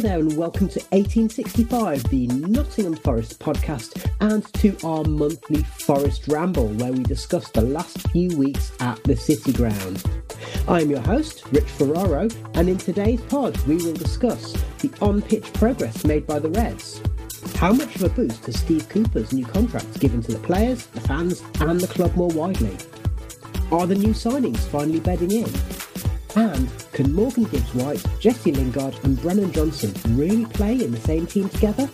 Hello there, and welcome to 1865, the Nottingham Forest podcast, and to our monthly Forest Ramble, where we discuss the last few weeks at the City Ground. I am your host, Rich Ferraro, and in today's pod, we will discuss the on pitch progress made by the Reds. How much of a boost has Steve Cooper's new contract given to the players, the fans, and the club more widely? Are the new signings finally bedding in? And can Morgan Gibbs White, Jesse Lingard, and Brennan Johnson really play in the same team together?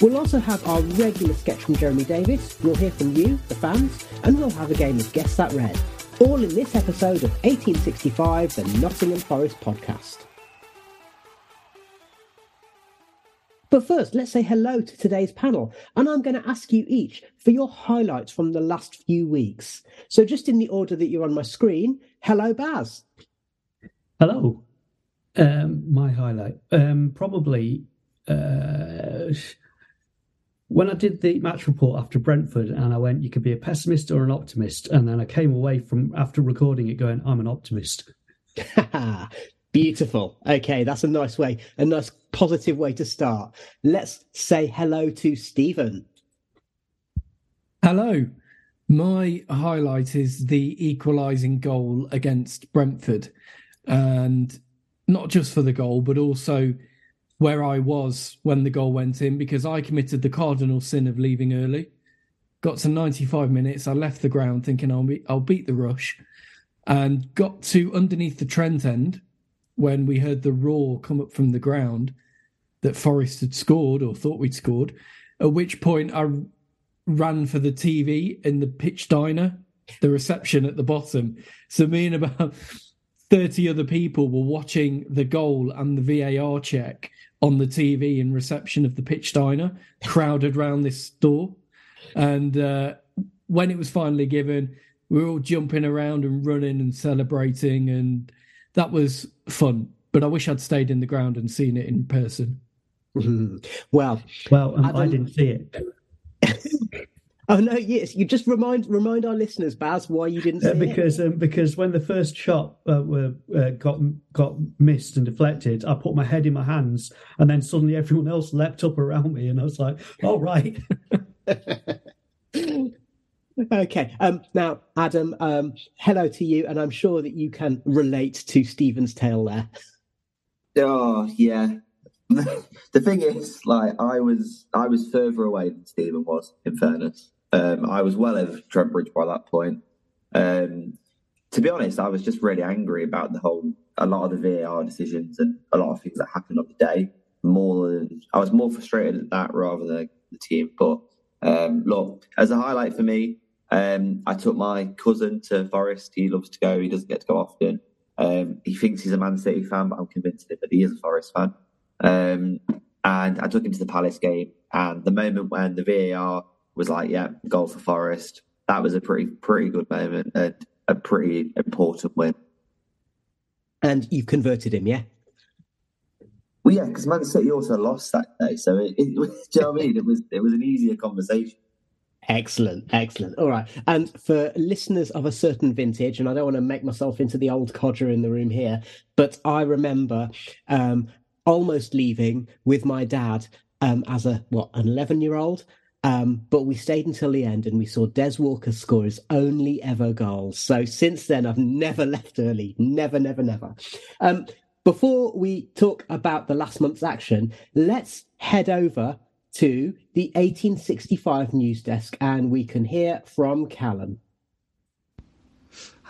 We'll also have our regular sketch from Jeremy Davis, we'll hear from you, the fans, and we'll have a game of Guess That Red. All in this episode of 1865, the Nottingham Forest podcast. But first, let's say hello to today's panel, and I'm going to ask you each for your highlights from the last few weeks. So, just in the order that you're on my screen, hello, Baz. Hello. Um, my highlight, um, probably uh, when I did the match report after Brentford, and I went, "You could be a pessimist or an optimist," and then I came away from after recording it going, "I'm an optimist." Beautiful. Okay, that's a nice way, a nice positive way to start. Let's say hello to Stephen. Hello. My highlight is the equalising goal against Brentford and not just for the goal, but also where I was when the goal went in because I committed the cardinal sin of leaving early. Got to 95 minutes, I left the ground thinking I'll, be, I'll beat the rush, and got to underneath the Trent end when we heard the roar come up from the ground that Forest had scored or thought we'd scored. At which point I ran for the TV in the pitch diner, the reception at the bottom. So me and about 30 other people were watching the goal and the VAR check on the TV in reception of the pitch diner, crowded around this store. And uh, when it was finally given, we were all jumping around and running and celebrating, and that was fun. But I wish I'd stayed in the ground and seen it in person. Well, well, um, I didn't see it. Oh no! Yes, you just remind remind our listeners, Baz, why you didn't uh, because um, because when the first shot uh, were, uh, got got missed and deflected, I put my head in my hands, and then suddenly everyone else leapt up around me, and I was like, "All oh, right." okay. Um, now, Adam, um, hello to you, and I'm sure that you can relate to Stephen's tale there. Oh yeah, the thing is, like I was, I was further away than Stephen was. In fairness, um, I was well over Trent Bridge by that point. Um, to be honest, I was just really angry about the whole, a lot of the VAR decisions and a lot of things that happened on the day. More than I was more frustrated at that rather than the team. But um, look, as a highlight for me, um, I took my cousin to Forest. He loves to go. He doesn't get to go often. Um, he thinks he's a Man City fan, but I'm convinced that he is a Forest fan. Um, and I took him to the Palace game, and the moment when the VAR was like, "Yeah, goal for Forest," that was a pretty pretty good moment. And a pretty important win. And you've converted him, yeah? Well, yeah, because Man City also lost that day, so it, it, do you know what I mean? It was it was an easier conversation. Excellent, excellent. All right. And for listeners of a certain vintage, and I don't want to make myself into the old codger in the room here, but I remember um, almost leaving with my dad um, as a what an eleven year old. Um, but we stayed until the end and we saw Des Walker score his only ever goal. So since then, I've never left early. Never, never, never. Um, before we talk about the last month's action, let's head over to the 1865 news desk and we can hear from Callum.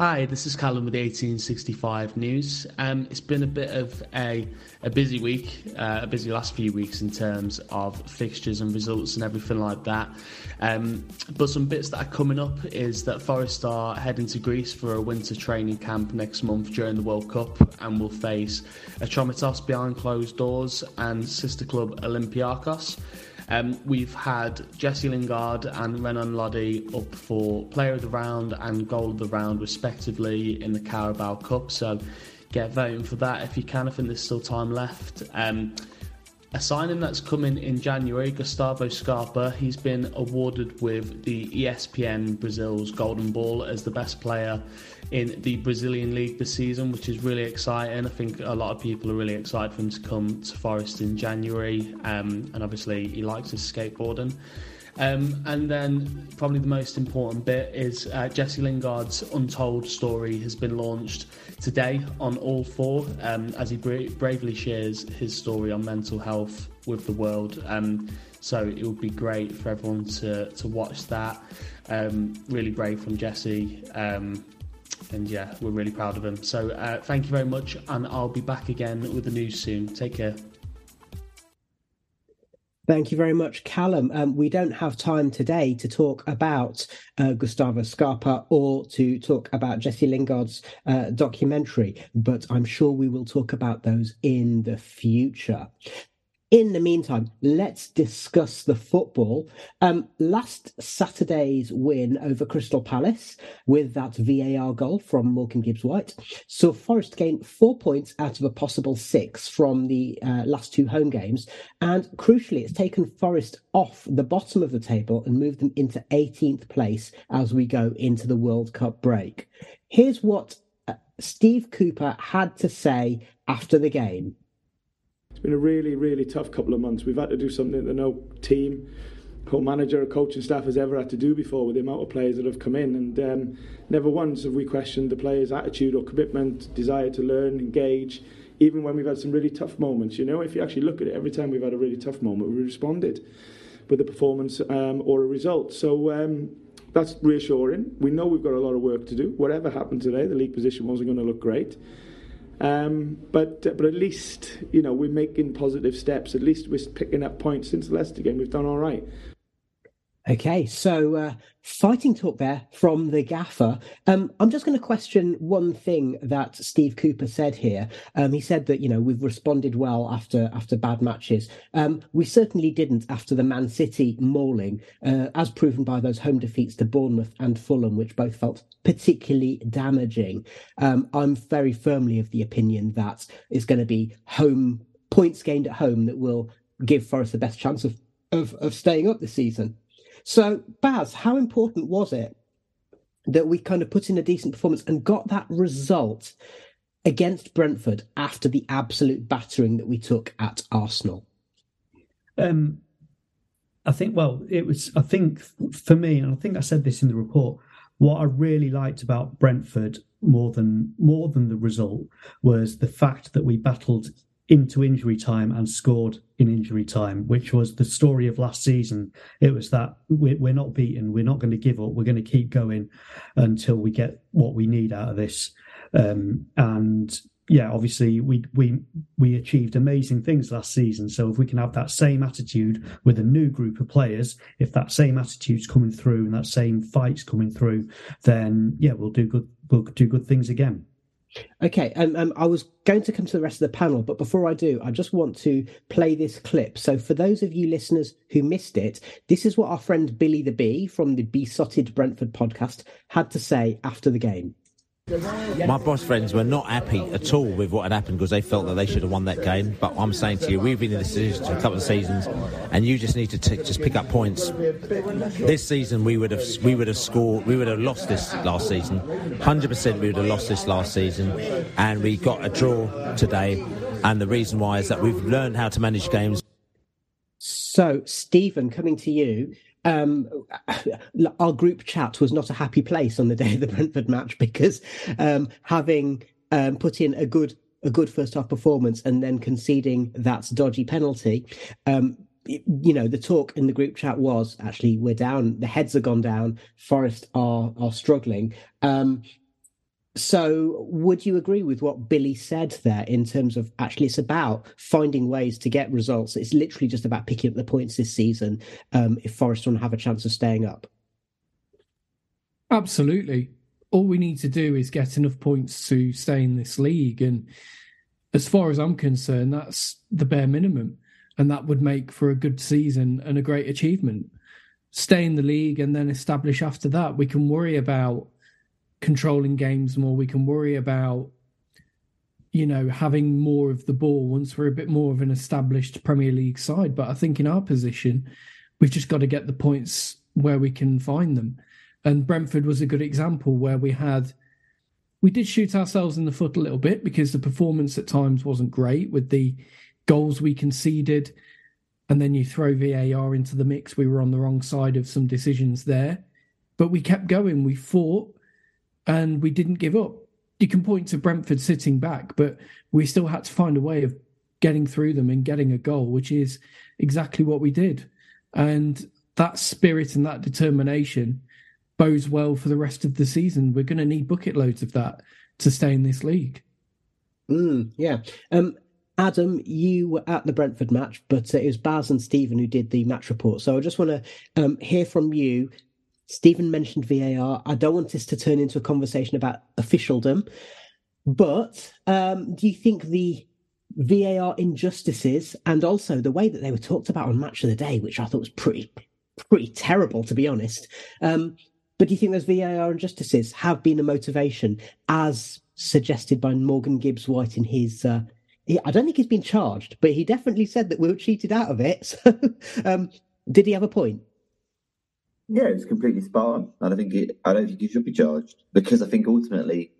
Hi, this is Callum with 1865 News. Um, it's been a bit of a, a busy week, uh, a busy last few weeks in terms of fixtures and results and everything like that. Um, but some bits that are coming up is that Forest are heading to Greece for a winter training camp next month during the World Cup and will face Atromitos behind closed doors and sister club Olympiakos. Um, we've had Jesse Lingard and Renan Lodi up for Player of the Round and Goal of the Round, respectively, in the Carabao Cup. So get voting for that if you can. I think there's still time left. Um, a signing that's coming in January, Gustavo Scarpa. He's been awarded with the ESPN Brazil's Golden Ball as the best player in the Brazilian League this season, which is really exciting. I think a lot of people are really excited for him to come to Forest in January, um, and obviously he likes his skateboarding. Um, and then, probably the most important bit is uh, Jesse Lingard's untold story has been launched today on All Four um, as he bra- bravely shares his story on mental health with the world. Um, so it would be great for everyone to, to watch that. Um, really brave from Jesse. Um, and yeah, we're really proud of him. So uh, thank you very much, and I'll be back again with the news soon. Take care. Thank you very much, Callum. Um, we don't have time today to talk about uh, Gustavo Scarpa or to talk about Jesse Lingard's uh, documentary, but I'm sure we will talk about those in the future. In the meantime, let's discuss the football. Um, last Saturday's win over Crystal Palace with that VAR goal from Morgan Gibbs White saw Forest gain four points out of a possible six from the uh, last two home games. And crucially, it's taken Forest off the bottom of the table and moved them into 18th place as we go into the World Cup break. Here's what uh, Steve Cooper had to say after the game it's been a really, really tough couple of months. We've had to do something that no team, co manager, or coaching staff has ever had to do before with the amount of players that have come in. And um, never once have we questioned the players' attitude or commitment, desire to learn, engage, even when we've had some really tough moments. You know, if you actually look at it, every time we've had a really tough moment, we responded with a performance um, or a result. So, um, that's reassuring. We know we've got a lot of work to do. Whatever happened today, the league position wasn't going to look great. Um, but uh, but at least you know we're making positive steps. At least we're picking up points since the Leicester game. We've done all right. Okay, so uh, fighting talk there from the gaffer. Um, I'm just going to question one thing that Steve Cooper said here. Um, he said that you know we've responded well after after bad matches. Um, we certainly didn't after the Man City mauling, uh, as proven by those home defeats to Bournemouth and Fulham, which both felt particularly damaging. Um, I'm very firmly of the opinion that it's going to be home points gained at home that will give Forest the best chance of of, of staying up this season. So, Baz, how important was it that we kind of put in a decent performance and got that result against Brentford after the absolute battering that we took at Arsenal? Um, I think, well, it was, I think for me, and I think I said this in the report, what I really liked about Brentford more than more than the result was the fact that we battled into injury time and scored in injury time, which was the story of last season. It was that we're, not beaten, we're not going to give up, we're going to keep going until we get what we need out of this. Um, and yeah, obviously we we we achieved amazing things last season. So if we can have that same attitude with a new group of players, if that same attitude's coming through and that same fight's coming through, then yeah, we'll do good. We'll do good things again. Okay, um, um, I was going to come to the rest of the panel, but before I do, I just want to play this clip. So, for those of you listeners who missed it, this is what our friend Billy the Bee from the Beesotted Brentford podcast had to say after the game. My boss friends were not happy at all with what had happened because they felt that they should have won that game. But I'm saying to you, we've been in this position for a couple of seasons, and you just need to t- just pick up points. This season, we would have we would have scored, we would have lost this last season. Hundred percent, we would have lost this last season, and we got a draw today. And the reason why is that we've learned how to manage games. So, Stephen, coming to you, um, our group chat was not a happy place on the day of the Brentford match because um, having um, put in a good a good first half performance and then conceding that dodgy penalty. Um, you know, the talk in the group chat was actually we're down, the heads are gone down, Forest are are struggling. So, would you agree with what Billy said there in terms of actually it's about finding ways to get results? It's literally just about picking up the points this season um, if Forest want to have a chance of staying up. Absolutely. All we need to do is get enough points to stay in this league. And as far as I'm concerned, that's the bare minimum. And that would make for a good season and a great achievement. Stay in the league and then establish after that. We can worry about controlling games more. We can worry about, you know, having more of the ball once we're a bit more of an established Premier League side. But I think in our position, we've just got to get the points where we can find them. And Brentford was a good example where we had, we did shoot ourselves in the foot a little bit because the performance at times wasn't great with the goals we conceded. And then you throw VAR into the mix. We were on the wrong side of some decisions there. But we kept going. We fought and we didn't give up. You can point to Brentford sitting back, but we still had to find a way of getting through them and getting a goal, which is exactly what we did. And that spirit and that determination bodes well for the rest of the season. We're going to need bucket loads of that to stay in this league. Mm, yeah. Um, Adam, you were at the Brentford match, but it was Baz and Stephen who did the match report. So I just want to um, hear from you Stephen mentioned VAR. I don't want this to turn into a conversation about officialdom, but um, do you think the VAR injustices and also the way that they were talked about on Match of the Day, which I thought was pretty, pretty terrible to be honest. Um, but do you think those VAR injustices have been a motivation, as suggested by Morgan Gibbs White in his? Uh, I don't think he's been charged, but he definitely said that we were cheated out of it. So, um, did he have a point? Yeah, it's completely spot on. I think it, I don't think you should be charged because I think ultimately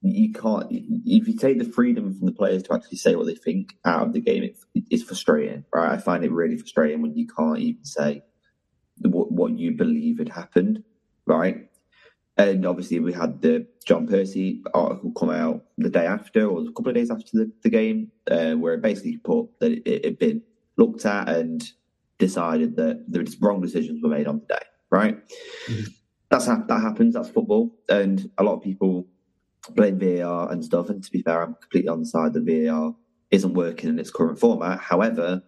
you can't. If you take the freedom from the players to actually say what they think out of the game, it, it's frustrating, right? I find it really frustrating when you can't even say what what you believe had happened, right? And obviously, we had the John Percy article come out the day after, or a couple of days after the, the game, uh, where it basically put that it, it had been looked at and decided that the wrong decisions were made on the day right? Mm-hmm. That's that happens. That's football, and a lot of people blame VAR and stuff. And to be fair, I'm completely on the side that VAR isn't working in its current format. However,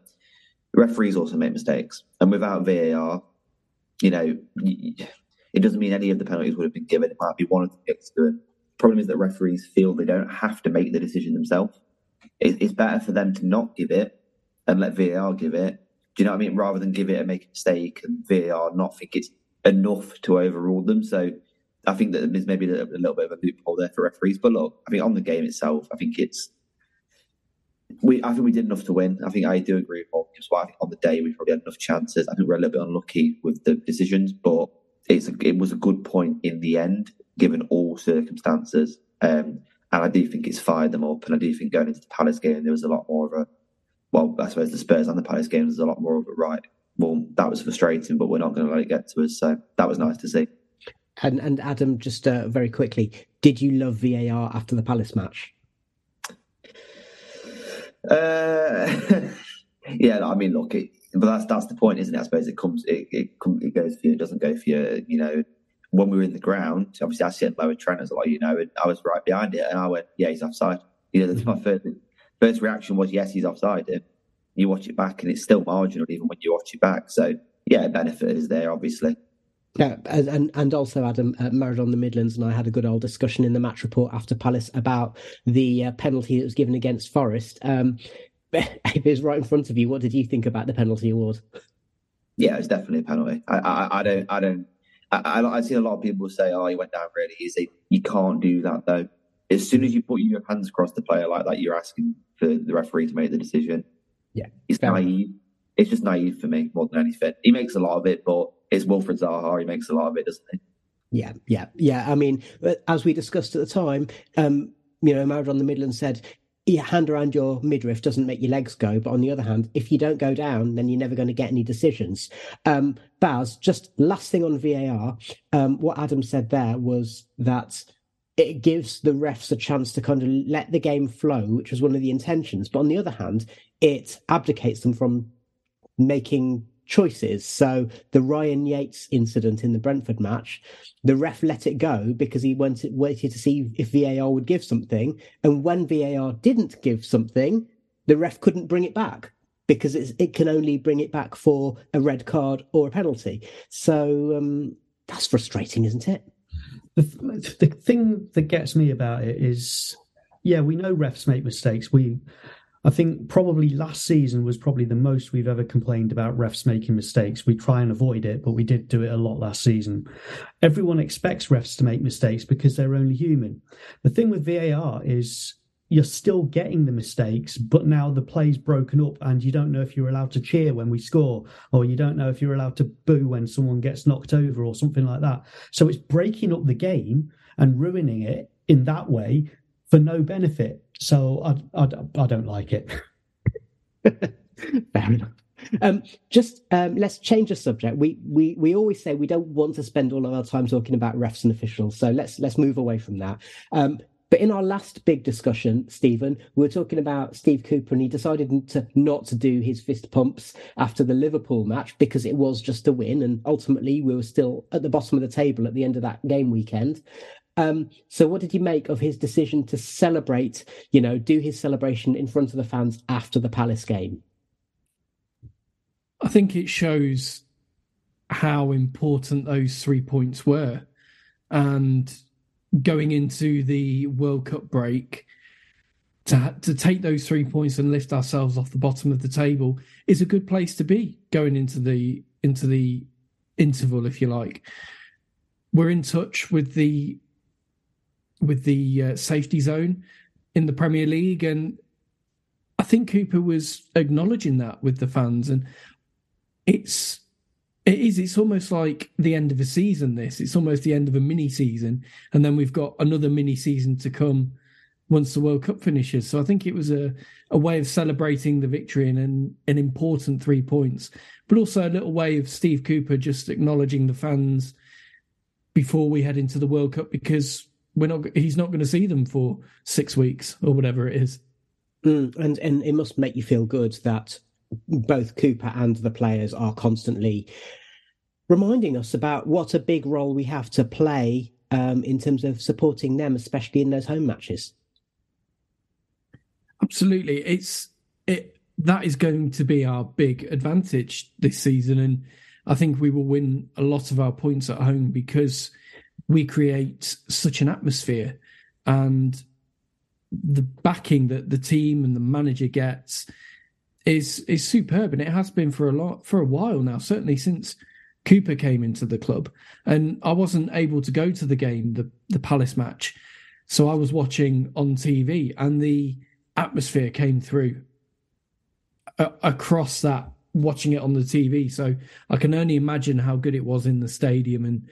referees also make mistakes, and without VAR, you know, it doesn't mean any of the penalties would have been given. It might be one of the picks given. Problem is that referees feel they don't have to make the decision themselves. It's better for them to not give it and let VAR give it do you know what I mean? Rather than give it and make a mistake and VAR not think it's enough to overrule them. So I think that there's maybe a, little bit of a loophole there for referees. But look, I think on the game itself, I think it's we. I think we did enough to win. I think I do agree with Paul. Why I think on the day we probably had enough chances. I think we're a little bit unlucky with the decisions, but it's a, it was a good point in the end, given all circumstances. Um, and I do think it's fired them up. And I do think going into the Palace game, there was a lot more of a well, I suppose the Spurs and the Palace games is a lot more of a right. Well, that was frustrating, but we're not going to let it get to us. So that was nice to see. And and Adam, just uh, very quickly, did you love VAR after the Palace match? Uh, yeah, I mean, look, it, but that's that's the point, isn't it? I suppose it comes, it it, it goes for you, it doesn't go for you. You know, when we were in the ground, obviously I sit lower Trent as a lot, you know, and I was right behind it, and I went, yeah, he's offside. You know, that's my first first reaction was yes, he's offside. And you watch it back, and it's still marginal even when you watch it back. So yeah, benefit is there, obviously. Yeah, and and also Adam uh, married on the Midlands and I had a good old discussion in the match report after Palace about the uh, penalty that was given against Forest. Um, if it was right in front of you, what did you think about the penalty award? Yeah, it's definitely a penalty. I, I, I don't, I don't, I, I, I've seen a lot of people say, "Oh, he went down really easy." You can't do that though. As soon as you put your hands across the player like that, you're asking for the referee to make the decision. Yeah, it's naive. It's just naive for me more than anything. He makes a lot of it, but it's Wilfried Zaha. He makes a lot of it, doesn't he? Yeah, yeah, yeah. I mean, as we discussed at the time, um, you know, Maradon the Midland said, your hand around your midriff doesn't make your legs go. But on the other hand, if you don't go down, then you're never going to get any decisions. Um, Baz, just last thing on VAR, um, what Adam said there was that it gives the refs a chance to kind of let the game flow, which was one of the intentions. But on the other hand, it abdicates them from making choices. So the Ryan Yates incident in the Brentford match, the ref let it go because he went waited to see if VAR would give something, and when VAR didn't give something, the ref couldn't bring it back because it can only bring it back for a red card or a penalty. So um, that's frustrating, isn't it? The, the thing that gets me about it is, yeah, we know refs make mistakes. We I think probably last season was probably the most we've ever complained about refs making mistakes. We try and avoid it, but we did do it a lot last season. Everyone expects refs to make mistakes because they're only human. The thing with VAR is you're still getting the mistakes, but now the play's broken up and you don't know if you're allowed to cheer when we score, or you don't know if you're allowed to boo when someone gets knocked over or something like that. So it's breaking up the game and ruining it in that way for no benefit. So I, I, I don't like it. Fair enough. Um, just um, let's change the subject. We we we always say we don't want to spend all of our time talking about refs and officials, so let's let's move away from that. Um, but in our last big discussion, Stephen, we were talking about Steve Cooper, and he decided to not to do his fist pumps after the Liverpool match because it was just a win, and ultimately we were still at the bottom of the table at the end of that game weekend. Um, so, what did you make of his decision to celebrate, you know, do his celebration in front of the fans after the Palace game? I think it shows how important those three points were. And going into the World Cup break, to, to take those three points and lift ourselves off the bottom of the table is a good place to be going into the into the interval, if you like. We're in touch with the with the uh, safety zone in the Premier League, and I think Cooper was acknowledging that with the fans, and it's it is it's almost like the end of a season. This it's almost the end of a mini season, and then we've got another mini season to come once the World Cup finishes. So I think it was a, a way of celebrating the victory and an, an important three points, but also a little way of Steve Cooper just acknowledging the fans before we head into the World Cup because we're not he's not going to see them for six weeks or whatever it is. Mm, and and it must make you feel good that both Cooper and the players are constantly reminding us about what a big role we have to play um, in terms of supporting them, especially in those home matches. Absolutely, it's it that is going to be our big advantage this season, and I think we will win a lot of our points at home because we create such an atmosphere and the backing that the team and the manager gets is is superb and it has been for a lot for a while now certainly since Cooper came into the club and I wasn't able to go to the game the the Palace match so I was watching on TV and the atmosphere came through a- across that watching it on the TV so I can only imagine how good it was in the stadium and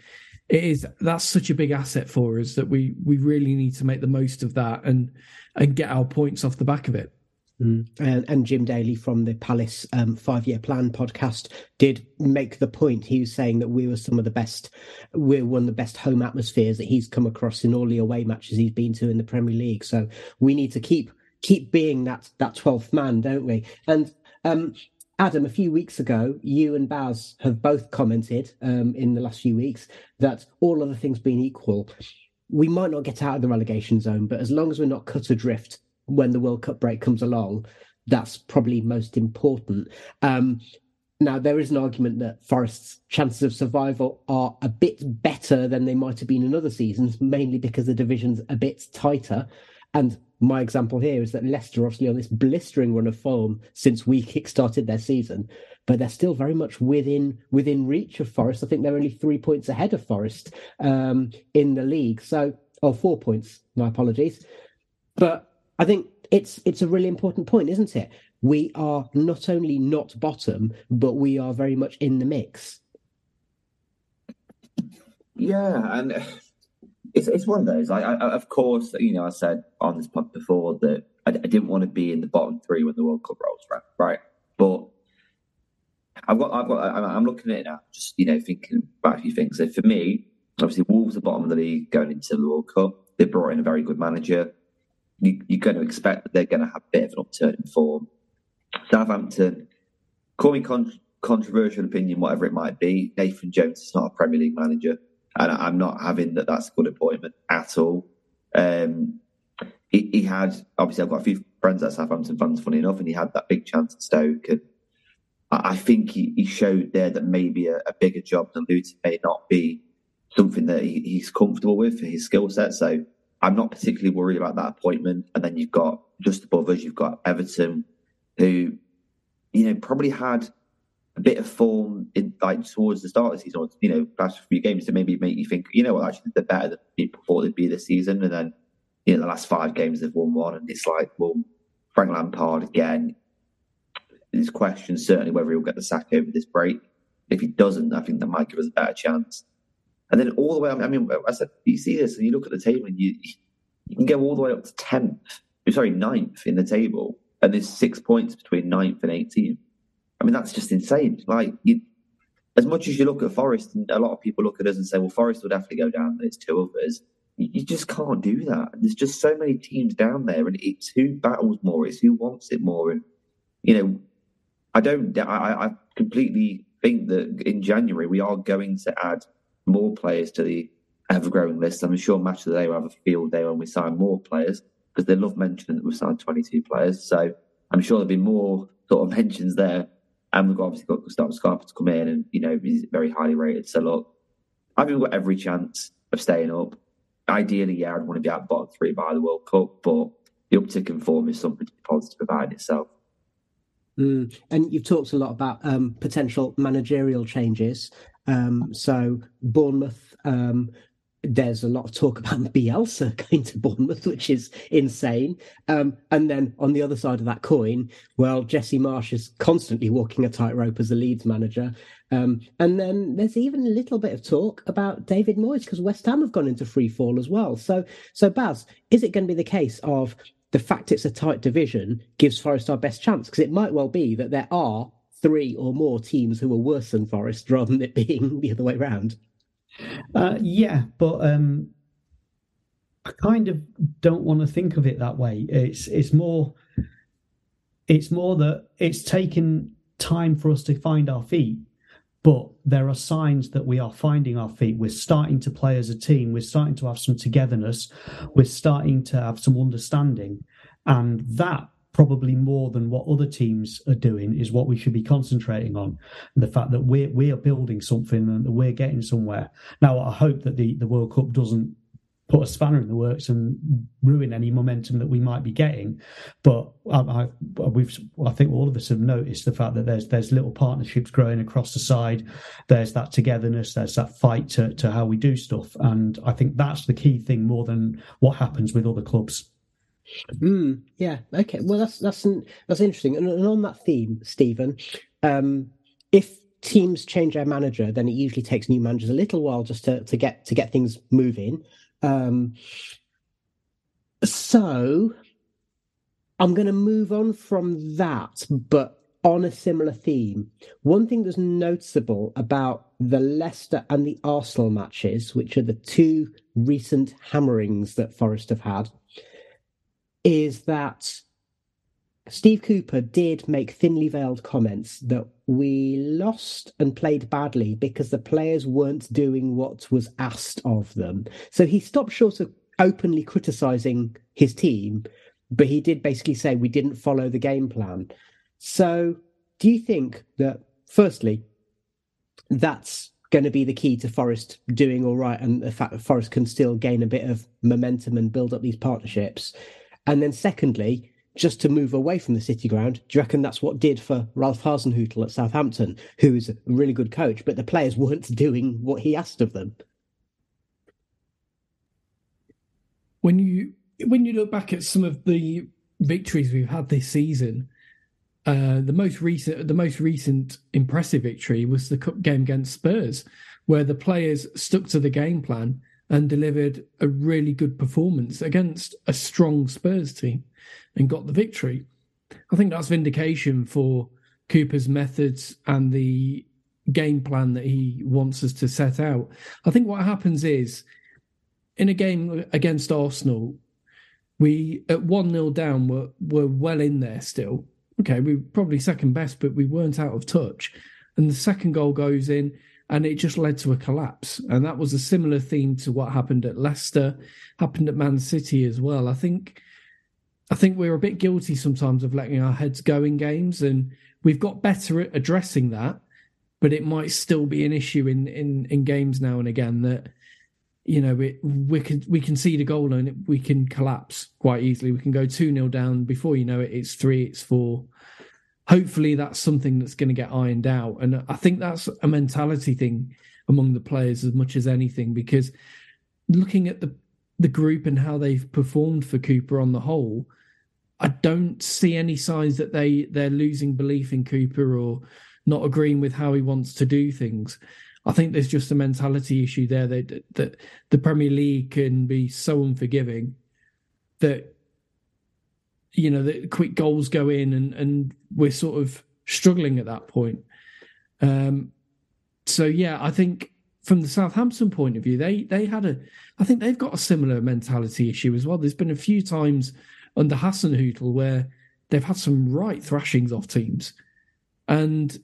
it is that's such a big asset for us that we we really need to make the most of that and and get our points off the back of it. Mm. And, and, Jim Daly from the Palace um, Five Year Plan podcast did make the point. He was saying that we were some of the best, we're one of the best home atmospheres that he's come across in all the away matches he's been to in the Premier League. So we need to keep keep being that that twelfth man, don't we? And um, Adam, a few weeks ago, you and Baz have both commented um, in the last few weeks that all other things being equal, we might not get out of the relegation zone, but as long as we're not cut adrift when the World Cup break comes along, that's probably most important. Um, now, there is an argument that Forest's chances of survival are a bit better than they might have been in other seasons, mainly because the division's a bit tighter. And my example here is that Leicester, obviously, on this blistering run of form since we kick-started their season, but they're still very much within within reach of Forest. I think they're only three points ahead of Forest um, in the league. So, or four points. My apologies. But I think it's it's a really important point, isn't it? We are not only not bottom, but we are very much in the mix. Yeah, and it's it's one of those. I, I of course, you know, I said on this pod before that I, I, didn't want to be in the bottom three when the World Cup rolls around, right? But I've got, I've got, I'm looking at it now, just you know, thinking about a few things. So for me, obviously, Wolves are bottom of the league going into the World Cup. They brought in a very good manager. You, are going to expect that they're going to have a bit of an upturn in form. Southampton, call me con- controversial opinion, whatever it might be. Nathan Jones is not a Premier League manager, and I'm not having that. That's a good appointment at all. Um, he, he, had obviously I've got a few friends at Southampton fans, funny enough, and he had that big chance at Stoke, and I think he, he showed there that maybe a, a, bigger job than Luton may not be something that he, he's comfortable with for his skill set. So I'm not particularly worried about that appointment. And then you've got just above us, you've got Everton, who you know probably had a bit of form in like towards the start of the season, you know, last few games to maybe make you think, you know, what, actually they're better than people thought they'd be this season, and then you know the last five games they've won one, and it's like, well, Frank Lampard again there's questions certainly whether he'll get the sack over this break. If he doesn't, I think that might give us a better chance. And then all the way, I mean, I said, you see this and you look at the table and you you can go all the way up to 10th, sorry, ninth in the table, and there's six points between ninth and 18th. I mean, that's just insane. Like, you, as much as you look at Forest, and a lot of people look at us and say, well, Forest will definitely go down, there's two others. You, you just can't do that. There's just so many teams down there, and it's who battles more, it's who wants it more. And, you know, I don't. I, I completely think that in January we are going to add more players to the ever-growing list. I'm sure Match of the Day will have a field day when we sign more players because they love mentioning that we've signed 22 players. So I'm sure there'll be more sort of mentions there. And we've obviously got Gustavo Scarpa to come in, and you know he's very highly rated. So look, I think we've got every chance of staying up. Ideally, yeah, I'd want to be at bottom three by the World Cup, but the uptick in form is something to be positive about in itself. Mm. And you've talked a lot about um, potential managerial changes. Um, so Bournemouth, um, there's a lot of talk about Bielsa going to Bournemouth, which is insane. Um, and then on the other side of that coin, well, Jesse Marsch is constantly walking a tightrope as a Leeds manager. Um, and then there's even a little bit of talk about David Moyes because West Ham have gone into free fall as well. So, so Baz, is it going to be the case of the fact it's a tight division gives Forest our best chance because it might well be that there are three or more teams who are worse than Forest rather than it being the other way around. Uh, yeah, but um, I kind of don't want to think of it that way. It's it's more it's more that it's taken time for us to find our feet but there are signs that we are finding our feet. We're starting to play as a team. We're starting to have some togetherness. We're starting to have some understanding. And that probably more than what other teams are doing is what we should be concentrating on. The fact that we're we are building something and that we're getting somewhere. Now I hope that the, the World Cup doesn't put a spanner in the works and ruin any momentum that we might be getting. But I, I, we've, I think all of us have noticed the fact that there's there's little partnerships growing across the side. There's that togetherness. There's that fight to, to how we do stuff, and I think that's the key thing more than what happens with other clubs. Mm, yeah. Okay. Well, that's that's that's interesting. And, and on that theme, Stephen, um, if teams change their manager, then it usually takes new managers a little while just to, to get to get things moving. Um, so I'm going to move on from that, but on a similar theme. One thing that's noticeable about the Leicester and the Arsenal matches, which are the two recent hammerings that Forest have had, is that Steve Cooper did make thinly veiled comments that we lost and played badly because the players weren't doing what was asked of them. So he stopped short of openly criticizing his team, but he did basically say we didn't follow the game plan. So do you think that, firstly, that's going to be the key to Forest doing all right and the fact that Forest can still gain a bit of momentum and build up these partnerships? And then, secondly, just to move away from the City Ground. Do you reckon that's what did for Ralph Hasenhüttl at Southampton, who's a really good coach, but the players weren't doing what he asked of them? When you when you look back at some of the victories we've had this season, uh, the most recent the most recent impressive victory was the cup game against Spurs, where the players stuck to the game plan and delivered a really good performance against a strong Spurs team and got the victory. I think that's vindication for Cooper's methods and the game plan that he wants us to set out. I think what happens is in a game against Arsenal, we at 1 0 down were, were well in there still. Okay, we were probably second best, but we weren't out of touch. And the second goal goes in, and it just led to a collapse. And that was a similar theme to what happened at Leicester, happened at Man City as well. I think I think we're a bit guilty sometimes of letting our heads go in games, and we've got better at addressing that. But it might still be an issue in in in games now and again that you know we we can we can see the goal and we can collapse quite easily. We can go two 0 down before you know it. It's three, it's four. Hopefully, that's something that's going to get ironed out, and I think that's a mentality thing among the players as much as anything. Because looking at the the group and how they've performed for Cooper on the whole, I don't see any signs that they they're losing belief in Cooper or not agreeing with how he wants to do things. I think there's just a mentality issue there that that the Premier League can be so unforgiving that you know the quick goals go in and and we're sort of struggling at that point. Um, so yeah, I think from the Southampton point of view, they they had a I think they've got a similar mentality issue as well. There's been a few times under Hasenhüttl where they've had some right thrashings off teams, and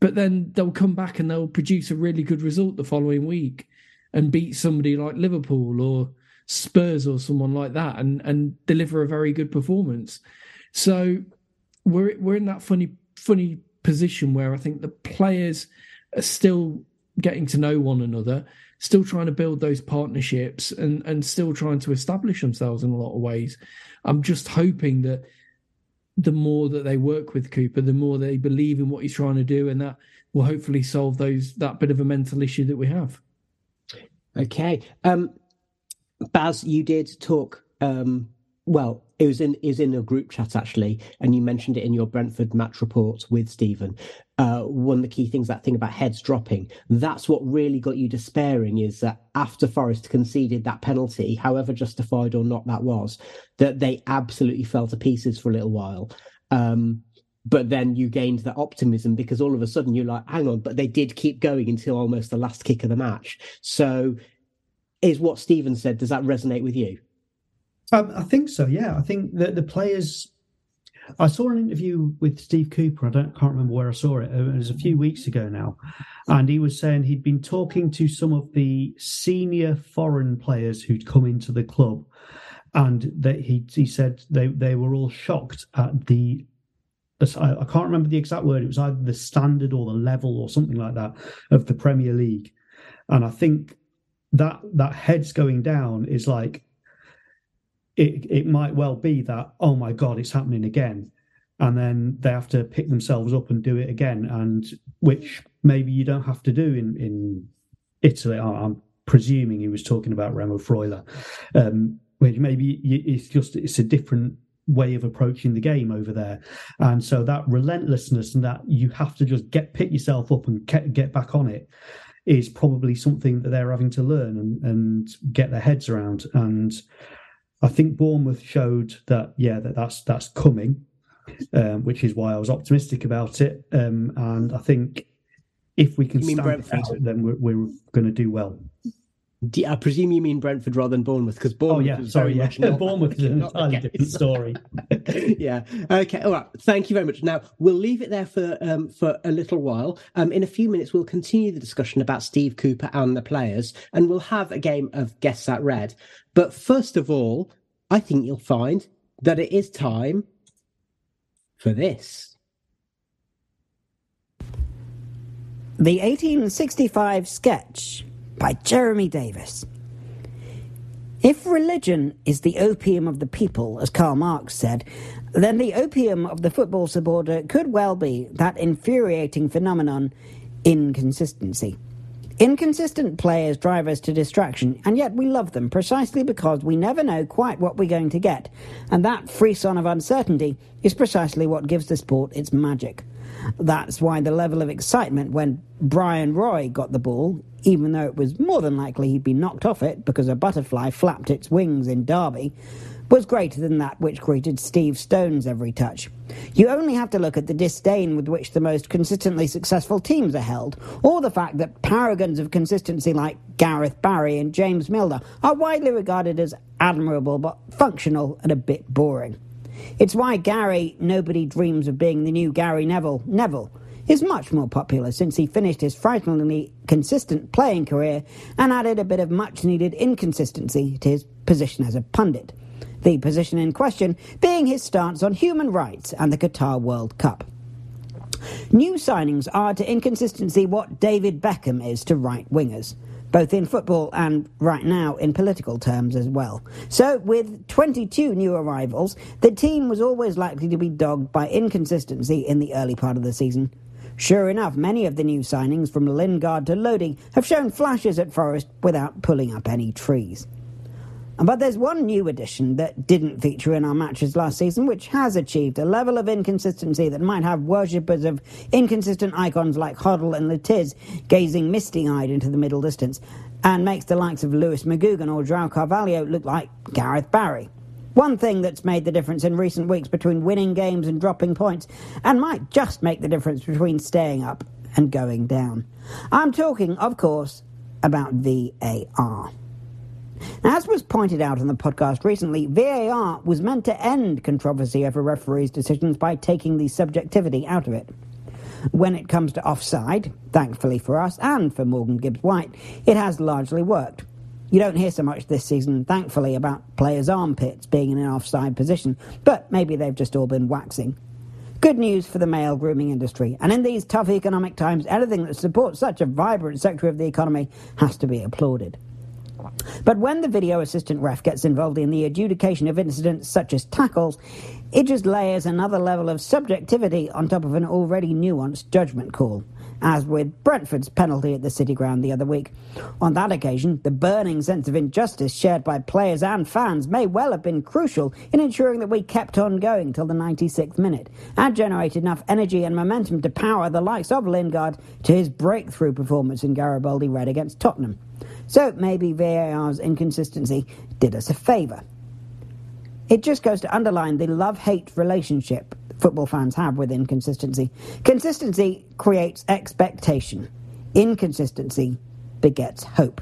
but then they'll come back and they'll produce a really good result the following week and beat somebody like Liverpool or Spurs or someone like that and and deliver a very good performance. So we're we're in that funny funny position where I think the players are still getting to know one another, still trying to build those partnerships and and still trying to establish themselves in a lot of ways. I'm just hoping that the more that they work with Cooper, the more they believe in what he's trying to do, and that will hopefully solve those that bit of a mental issue that we have. Okay, um, Baz, you did talk. Um, well, it was in was in a group chat actually, and you mentioned it in your Brentford match report with Stephen. Uh, one of the key things, that thing about heads dropping, that's what really got you despairing. Is that after Forest conceded that penalty, however justified or not that was, that they absolutely fell to pieces for a little while. Um, but then you gained that optimism because all of a sudden you're like, hang on, but they did keep going until almost the last kick of the match. So, is what Stephen said, does that resonate with you? Um, I think so. Yeah, I think that the players. I saw an interview with Steve Cooper. I don't can't remember where I saw it. It was a few weeks ago now, and he was saying he'd been talking to some of the senior foreign players who'd come into the club, and that he he said they they were all shocked at the. I can't remember the exact word. It was either the standard or the level or something like that of the Premier League, and I think that that heads going down is like it it might well be that oh my god it's happening again. And then they have to pick themselves up and do it again and which maybe you don't have to do in in Italy. I'm presuming he was talking about Remo Freuler um, which maybe it's just it's a different way of approaching the game over there. And so that relentlessness and that you have to just get pick yourself up and get, get back on it is probably something that they're having to learn and, and get their heads around and I think Bournemouth showed that yeah that that's that's coming, um, which is why I was optimistic about it. Um, and I think if we can stand it, then we're, we're going to do well. I presume you mean Brentford rather than Bournemouth because Bournemouth. Oh yeah, sorry, yeah. Bournemouth is an entirely different story. yeah. Okay. All right. Thank you very much. Now we'll leave it there for um, for a little while. Um, in a few minutes, we'll continue the discussion about Steve Cooper and the players, and we'll have a game of Guess That Red. But first of all, I think you'll find that it is time for this. The 1865 sketch by Jeremy Davis. If religion is the opium of the people, as Karl Marx said, then the opium of the football supporter could well be that infuriating phenomenon, inconsistency. Inconsistent players drive us to distraction, and yet we love them precisely because we never know quite what we're going to get, and that frisson of uncertainty is precisely what gives the sport its magic. That's why the level of excitement when Bryan Roy got the ball, even though it was more than likely he'd be knocked off it because a butterfly flapped its wings in Derby, was greater than that which greeted Steve Stone's every touch. You only have to look at the disdain with which the most consistently successful teams are held, or the fact that paragons of consistency like Gareth Barry and James Milner are widely regarded as admirable but functional and a bit boring. It's why Gary, nobody dreams of being the new Gary Neville, Neville, is much more popular since he finished his frighteningly consistent playing career and added a bit of much needed inconsistency to his position as a pundit. The position in question being his stance on human rights and the Qatar World Cup. New signings are to inconsistency what David Beckham is to right wingers both in football and right now in political terms as well. So, with 22 new arrivals, the team was always likely to be dogged by inconsistency in the early part of the season. Sure enough, many of the new signings, from Lingard to Lodi, have shown flashes at Forest without pulling up any trees. But there's one new addition that didn't feature in our matches last season, which has achieved a level of inconsistency that might have worshippers of inconsistent icons like Hoddle and Le Tiss gazing misty eyed into the middle distance, and makes the likes of Lewis McGugan or João Carvalho look like Gareth Barry. One thing that's made the difference in recent weeks between winning games and dropping points, and might just make the difference between staying up and going down. I'm talking, of course, about VAR. As was pointed out on the podcast recently, VAR was meant to end controversy over referees' decisions by taking the subjectivity out of it. When it comes to offside, thankfully for us and for Morgan Gibbs White, it has largely worked. You don't hear so much this season, thankfully, about players' armpits being in an offside position, but maybe they've just all been waxing. Good news for the male grooming industry, and in these tough economic times, anything that supports such a vibrant sector of the economy has to be applauded. But when the video assistant ref gets involved in the adjudication of incidents such as tackles, it just layers another level of subjectivity on top of an already nuanced judgment call, as with Brentford's penalty at the City Ground the other week. On that occasion, the burning sense of injustice shared by players and fans may well have been crucial in ensuring that we kept on going till the 96th minute and generated enough energy and momentum to power the likes of Lingard to his breakthrough performance in Garibaldi Red against Tottenham. So maybe VAR's inconsistency did us a favour. It just goes to underline the love hate relationship football fans have with inconsistency. Consistency creates expectation, inconsistency begets hope.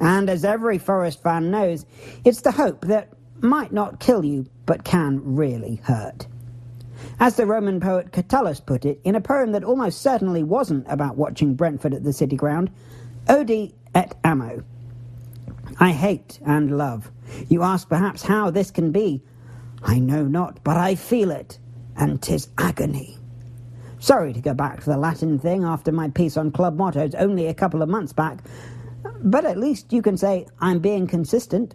And as every Forest fan knows, it's the hope that might not kill you but can really hurt. As the Roman poet Catullus put it, in a poem that almost certainly wasn't about watching Brentford at the City Ground, Odi et amo. I hate and love. You ask perhaps how this can be. I know not, but I feel it, and 'tis agony. Sorry to go back to the Latin thing after my piece on club mottos only a couple of months back, but at least you can say I'm being consistent.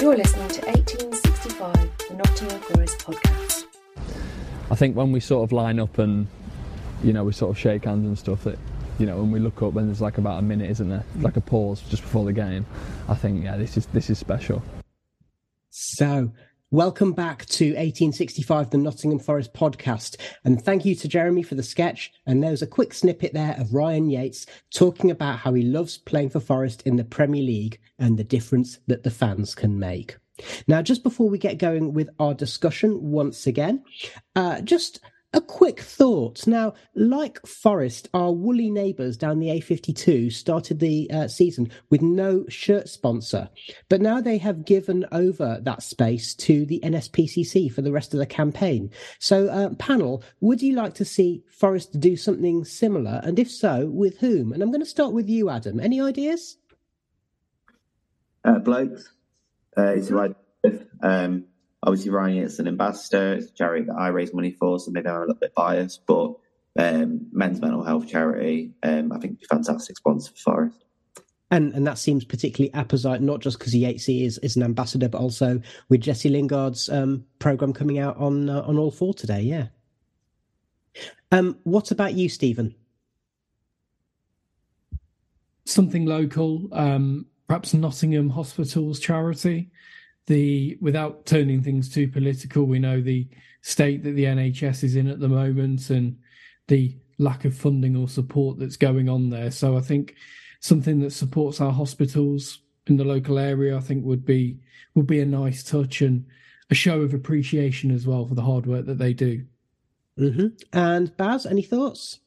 You're listening to 1865, the Nottingham Forest podcast. I think when we sort of line up and, you know, we sort of shake hands and stuff, that, you know, when we look up and there's like about a minute, isn't there? Like a pause just before the game. I think, yeah, this is this is special. So, welcome back to 1865, the Nottingham Forest podcast. And thank you to Jeremy for the sketch. And there's a quick snippet there of Ryan Yates talking about how he loves playing for Forest in the Premier League and the difference that the fans can make. Now, just before we get going with our discussion once again, uh, just a quick thought. Now, like Forest, our woolly neighbours down the A52 started the uh, season with no shirt sponsor, but now they have given over that space to the NSPCC for the rest of the campaign. So, uh, panel, would you like to see Forest do something similar? And if so, with whom? And I'm going to start with you, Adam. Any ideas? Uh, blokes. Uh, it's right. Um, obviously Ryan is an ambassador. It's a charity that I raise money for, so maybe I'm a little bit biased, but um, men's mental health charity, um, I think be fantastic sponsor for Forest. And and that seems particularly apposite, not just because Yatesy is, is an ambassador, but also with Jesse Lingard's um, program coming out on uh, on All Four today. Yeah. Um, what about you, Stephen? Something local, um, perhaps Nottingham Hospitals charity the without turning things too political, we know the state that the NHS is in at the moment and the lack of funding or support that's going on there. So I think something that supports our hospitals in the local area, I think would be would be a nice touch and a show of appreciation as well for the hard work that they do. Mm-hmm. And Baz, any thoughts?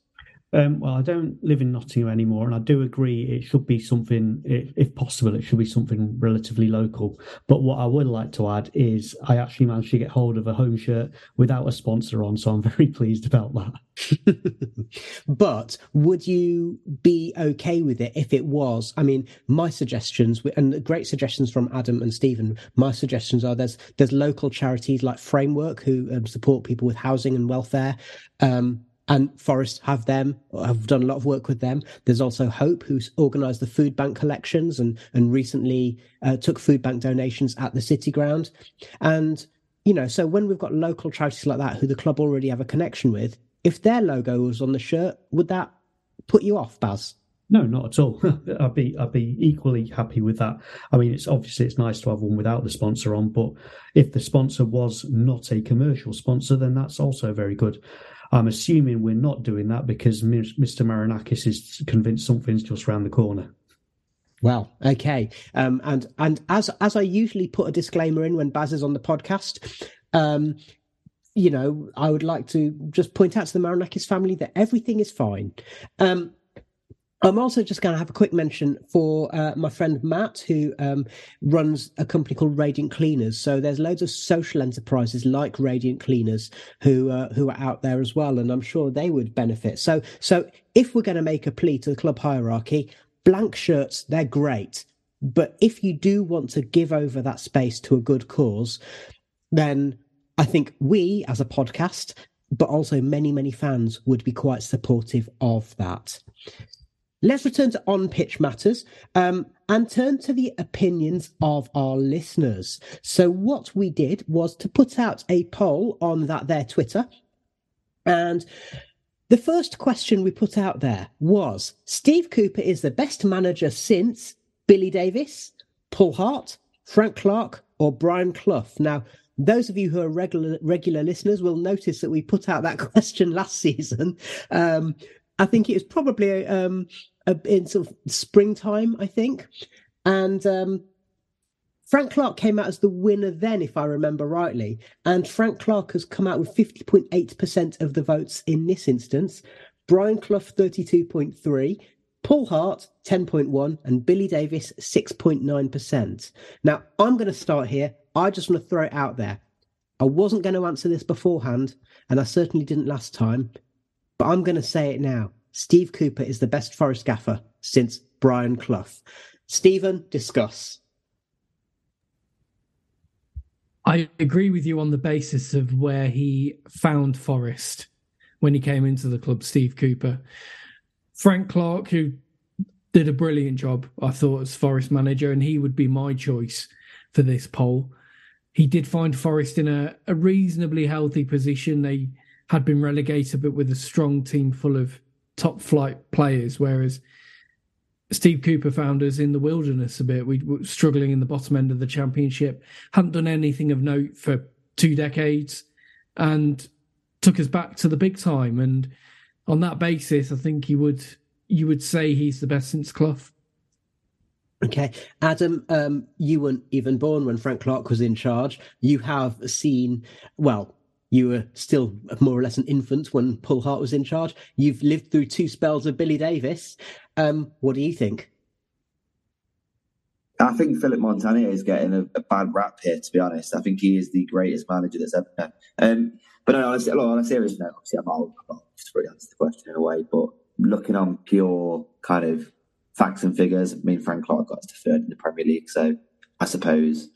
Um, well, I don't live in Nottingham anymore, and I do agree it should be something, if possible, it should be something relatively local. But what I would like to add is I actually managed to get hold of a home shirt without a sponsor on, so I'm very pleased about that. but would you be okay with it if it was? I mean, my suggestions and great suggestions from Adam and Stephen. My suggestions are there's there's local charities like Framework who um, support people with housing and welfare. Um, and Forest have them. I've done a lot of work with them. There's also Hope, who's organised the food bank collections and and recently uh, took food bank donations at the City Ground. And you know, so when we've got local charities like that who the club already have a connection with, if their logo was on the shirt, would that put you off, Baz? No, not at all. I'd be I'd be equally happy with that. I mean, it's obviously it's nice to have one without the sponsor on, but if the sponsor was not a commercial sponsor, then that's also very good. I'm assuming we're not doing that because Mr. Marinakis is convinced something's just around the corner. Well, okay, um, and and as as I usually put a disclaimer in when Baz is on the podcast, um, you know, I would like to just point out to the Marinakis family that everything is fine. Um, I'm also just going to have a quick mention for uh, my friend Matt, who um, runs a company called Radiant Cleaners. So there's loads of social enterprises like Radiant Cleaners who uh, who are out there as well, and I'm sure they would benefit. So so if we're going to make a plea to the club hierarchy, blank shirts they're great, but if you do want to give over that space to a good cause, then I think we as a podcast, but also many many fans would be quite supportive of that. Let's return to on pitch matters um, and turn to the opinions of our listeners. So, what we did was to put out a poll on that their Twitter. And the first question we put out there was Steve Cooper is the best manager since Billy Davies, Paul Hart, Frank Clark, or Brian Clough. Now, those of you who are regular regular listeners will notice that we put out that question last season. Um, I think it was probably um, in sort of springtime, I think. And um, Frank Clark came out as the winner then, if I remember rightly. And Frank Clark has come out with 50.8% of the votes in this instance. Brian Clough, 32.3. Paul Hart, 10.1, and Billy Davies, 6.9%. Now, I'm going to start here. I just want to throw it out there. I wasn't going to answer this beforehand, and I certainly didn't last time, but I'm going to say it now. Steve Cooper is the best Forest gaffer since Brian Clough. Stephen, discuss. I agree with you on the basis of where he found Forest when he came into the club, Steve Cooper. Frank Clark, who did a brilliant job, I thought, as Forest manager, and he would be my choice for this poll. He did find Forest in a, a reasonably healthy position. They had been relegated, but with a strong team full of top flight players, whereas Steve Cooper found us in the wilderness a bit. We were struggling in the bottom end of the championship, hadn't done anything of note for two decades, and took us back to the big time. And on that basis, I think you would you would say he's the best since Clough. Okay, Adam, um, you weren't even born when Frank Clark was in charge. You have seen, well, you were still more or less an infant when Paul Hart was in charge. You've lived through two spells of Billy Davies. Um, what do you think? I think Philippe Montanier is getting a, a, bad rap here. To be honest, I think he is the greatest manager that's ever been. Um, but no, honestly, a, on a serious note, obviously, I'm not, I'm really answer the question in a way. But looking on pure kind of facts and figures, I mean, Frank Clark got us to third in the Premier League, so I suppose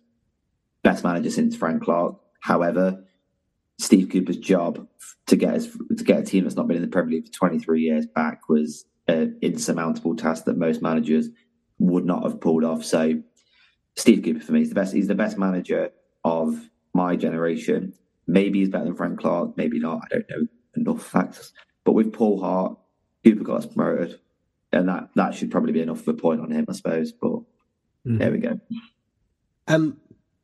best manager since Frank Clark. However, Steve Cooper's job to get us to get a team that's not been in the Premier League for 23 years back was an insurmountable task that most managers would not have pulled off. So Steve Cooper for me is the best. He's the best manager of my generation. Maybe he's better than Frank Clark. Maybe not. I don't know enough facts. But with Paul Hart, Cooper got us promoted, and that that should probably be enough of a point on him, I suppose. But mm-hmm. there we go. Um,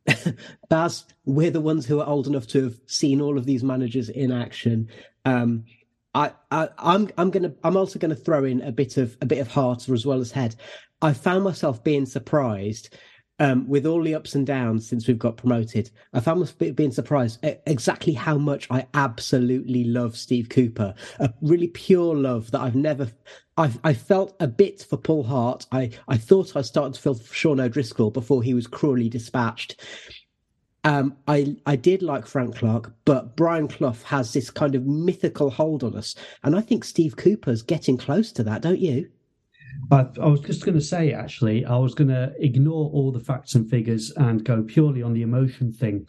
Baz, we're the ones who are old enough to have seen all of these managers in action. Um, I, I, I'm, I'm gonna, I'm also gonna throw in a bit of a bit of heart as well as head. I found myself being surprised um, with all the ups and downs since we've got promoted. I found myself being surprised exactly how much I absolutely love Steve Cooper. A really pure love that I've never. I, I felt a bit for Paul Hart. I, I thought I started to feel for Sean O'Driscoll before he was cruelly dispatched. Um, I I did like Frank Clark, but Brian Clough has this kind of mythical hold on us, and I think Steve Cooper's getting close to that, don't you? I, I was just going to say, actually, I was going to ignore all the facts and figures and go purely on the emotion thing.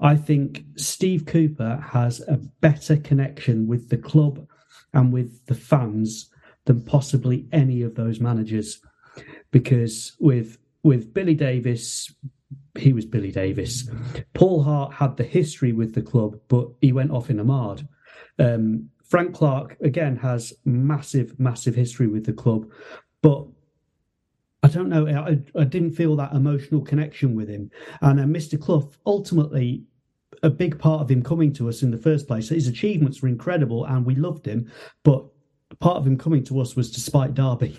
I think Steve Cooper has a better connection with the club and with the fans than possibly any of those managers. Because with with Billy Davies, he was Billy Davies. Paul Hart had the history with the club, but he went off in a mard. Um, Frank Clark again has massive, massive history with the club, but I don't know. I, I didn't feel that emotional connection with him. And uh, Mr. Clough, ultimately, a big part of him coming to us in the first place, his achievements were incredible and we loved him. But part of him coming to us was despite Derby.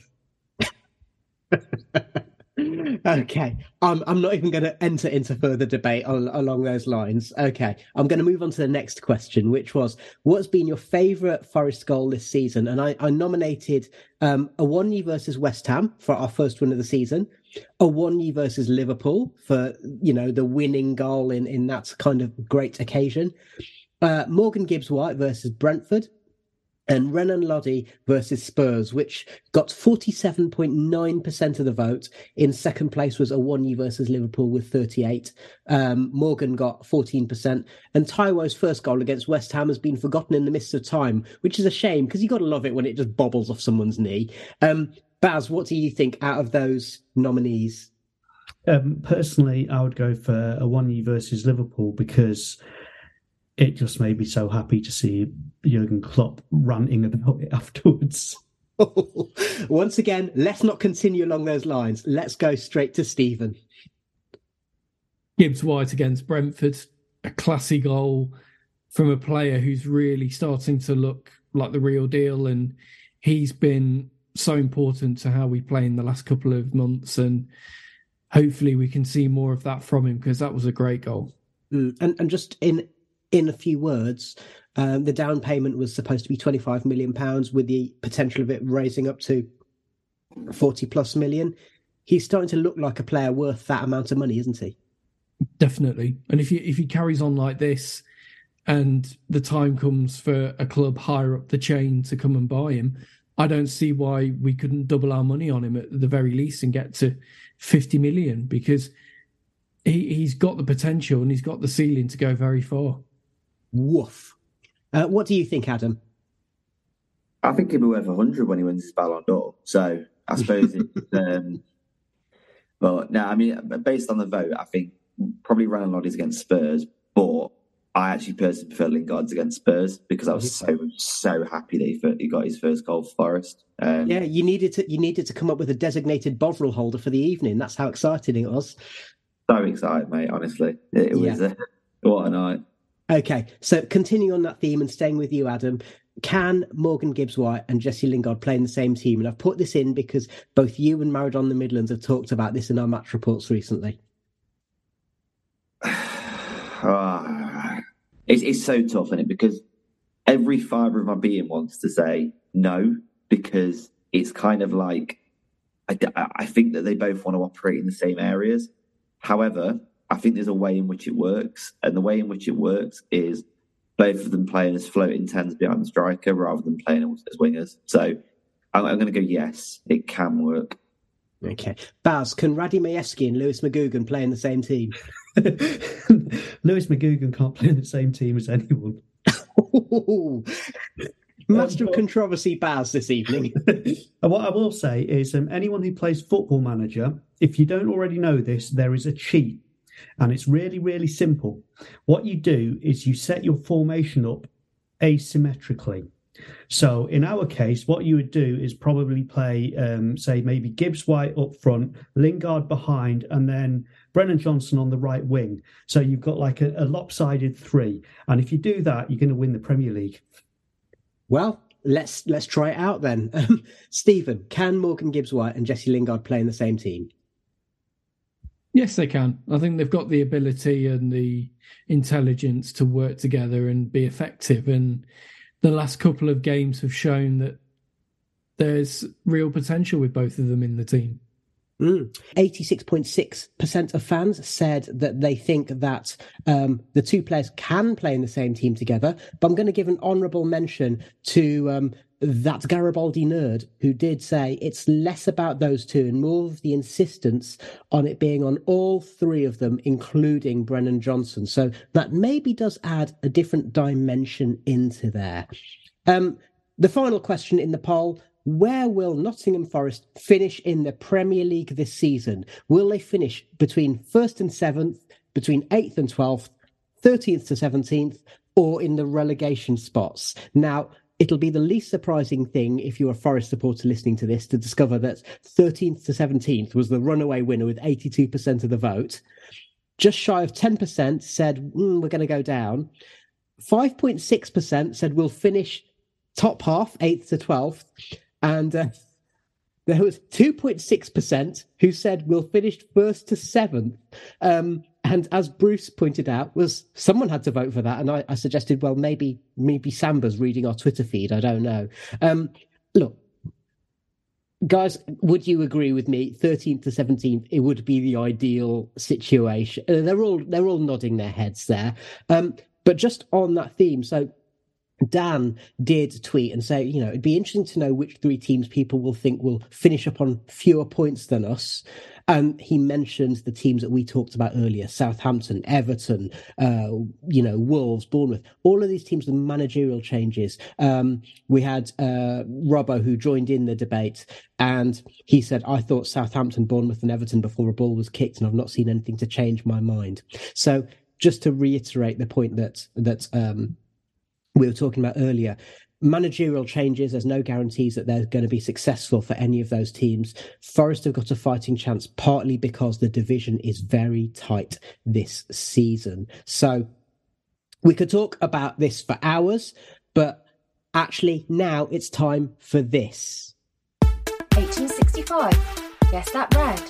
okay, um, I'm not even going to enter into further debate on, along those lines. Okay, I'm going to move on to the next question, which was what's been your favourite Forest goal this season? And I, I nominated um, Awoniyi versus West Ham for our first win of the season, Awoniyi versus Liverpool for you know the winning goal in in that kind of great occasion, uh, Morgan Gibbs White versus Brentford, and Renan Lodi versus Spurs, which got 47.9% of the vote. In second place was Awoniyi versus Liverpool with 38. Um, Morgan got 14%. And Taiwo's first goal against West Ham has been forgotten in the midst of time, which is a shame because you got to love it when it just bobbles off someone's knee. Um, Baz, what do you think out of those nominees? Um, personally, I would go for Awoniyi versus Liverpool because it just made me so happy to see Jurgen Klopp ranting about it afterwards. Once again, let's not continue along those lines. Let's go straight to Stephen. Gibbs White against Brentford, a classy goal from a player who's really starting to look like the real deal, and he's been so important to how we play in the last couple of months, and hopefully we can see more of that from him because that was a great goal. Mm, and and just in in a few words, um, the down payment was supposed to be 25 million pounds with the potential of it raising up to 40 plus million. He's starting to look like a player worth that amount of money, isn't he? Definitely. And if he if he carries on like this and the time comes for a club higher up the chain to come and buy him, I don't see why we couldn't double our money on him at the very least and get to 50 million because he, he's got the potential and he's got the ceiling to go very far. Woof. Uh, what do you think, Adam? I think he'll be worth 100 when he wins his Ballon d'Or. So I suppose it's. Um, but no, I mean, based on the vote, I think probably Renan Lodi's against Spurs, but I actually personally prefer Lingard's against Spurs because I was so so happy that he, got his first goal for Forest. Um, yeah, you needed to you needed to come up with a designated Bovril holder for the evening. That's how exciting it was. So excited, mate! Honestly, it, it was yeah. what a night. Okay, so continuing on that theme and staying with you, Adam, can Morgan Gibbs White and Jesse Lingard play in the same team? And I've put this in because both you and Maradon the Midlands have talked about this in our match reports recently. Uh, It's, it's so tough, isn't it? Because every fibre of my being wants to say no, because it's kind of like I, I think that they both want to operate in the same areas. However, I think there's a way in which it works, and the way in which it works is both of them playing as floating tens behind the striker rather than playing as wingers. So I'm, I'm going to go yes, it can work. Okay. Baz, can Radi Majewski and Lewis McGugan play in the same team? Lewis McGugan can't play in the same team as anyone. Master of controversy, Baz, this evening. and what I will say is, um, anyone who plays Football Manager, if you don't already know this, there is a cheat, and it's really, really simple. What you do is you set your formation up asymmetrically. So in our case, what you would do is probably play, um, say, maybe Gibbs White up front, Lingard behind, and then Brennan Johnson on the right wing. So you've got like a, a lopsided three. And if you do that, you're going to win the Premier League. Well, let's let's try it out then. Stephen, can Morgan Gibbs White and Jesse Lingard play in the same team? Yes, they can. I think they've got the ability and the intelligence to work together and be effective. And the last couple of games have shown that there's real potential with both of them in the team. Mm. 86.6% of fans said that they think that um, the two players can play in the same team together. But I'm going to give an honourable mention to um, that Garibaldi nerd who did say it's less about those two and more of the insistence on it being on all three of them, including Brennan Johnson. So that maybe does add a different dimension into there. Um, the final question in the poll where will Nottingham Forest finish in the Premier League this season? Will they finish between first and seventh, between eighth and twelfth, 13th to 17th, or in the relegation spots? Now, it'll be the least surprising thing if you're a Forest supporter listening to this to discover that 13th to 17th was the runaway winner with 82% of the vote. Just shy of 10% said, mm, we're going to go down. 5.6% said we'll finish top half, 8th to 12th and uh, there was 2.6% who said we'll finish first to seventh. Um, and as Bruce pointed out, was someone had to vote for that, and I, I, suggested, well, maybe maybe Samba's reading our Twitter feed. I don't know. Um, look, guys, would you agree with me? Thirteenth to seventeenth, it would be the ideal situation. They're all they're all nodding their heads there. Um, but just on that theme, so Dan did tweet and say, you know, it'd be interesting to know which three teams people will think will finish up on fewer points than us. And he mentioned the teams that we talked about earlier Southampton, Everton, uh, you know, Wolves, Bournemouth, all of these teams with managerial changes. Um, we had uh, Robbo who joined in the debate and he said, I thought Southampton, Bournemouth, and Everton before a ball was kicked, and I've not seen anything to change my mind. So just to reiterate the point that, that, um, we were talking about earlier managerial changes there's no guarantees that they're going to be successful for any of those teams. Forest have got a fighting chance partly because the division is very tight this season. So we could talk about this for hours but actually now it's time for this. 1865 guess that red.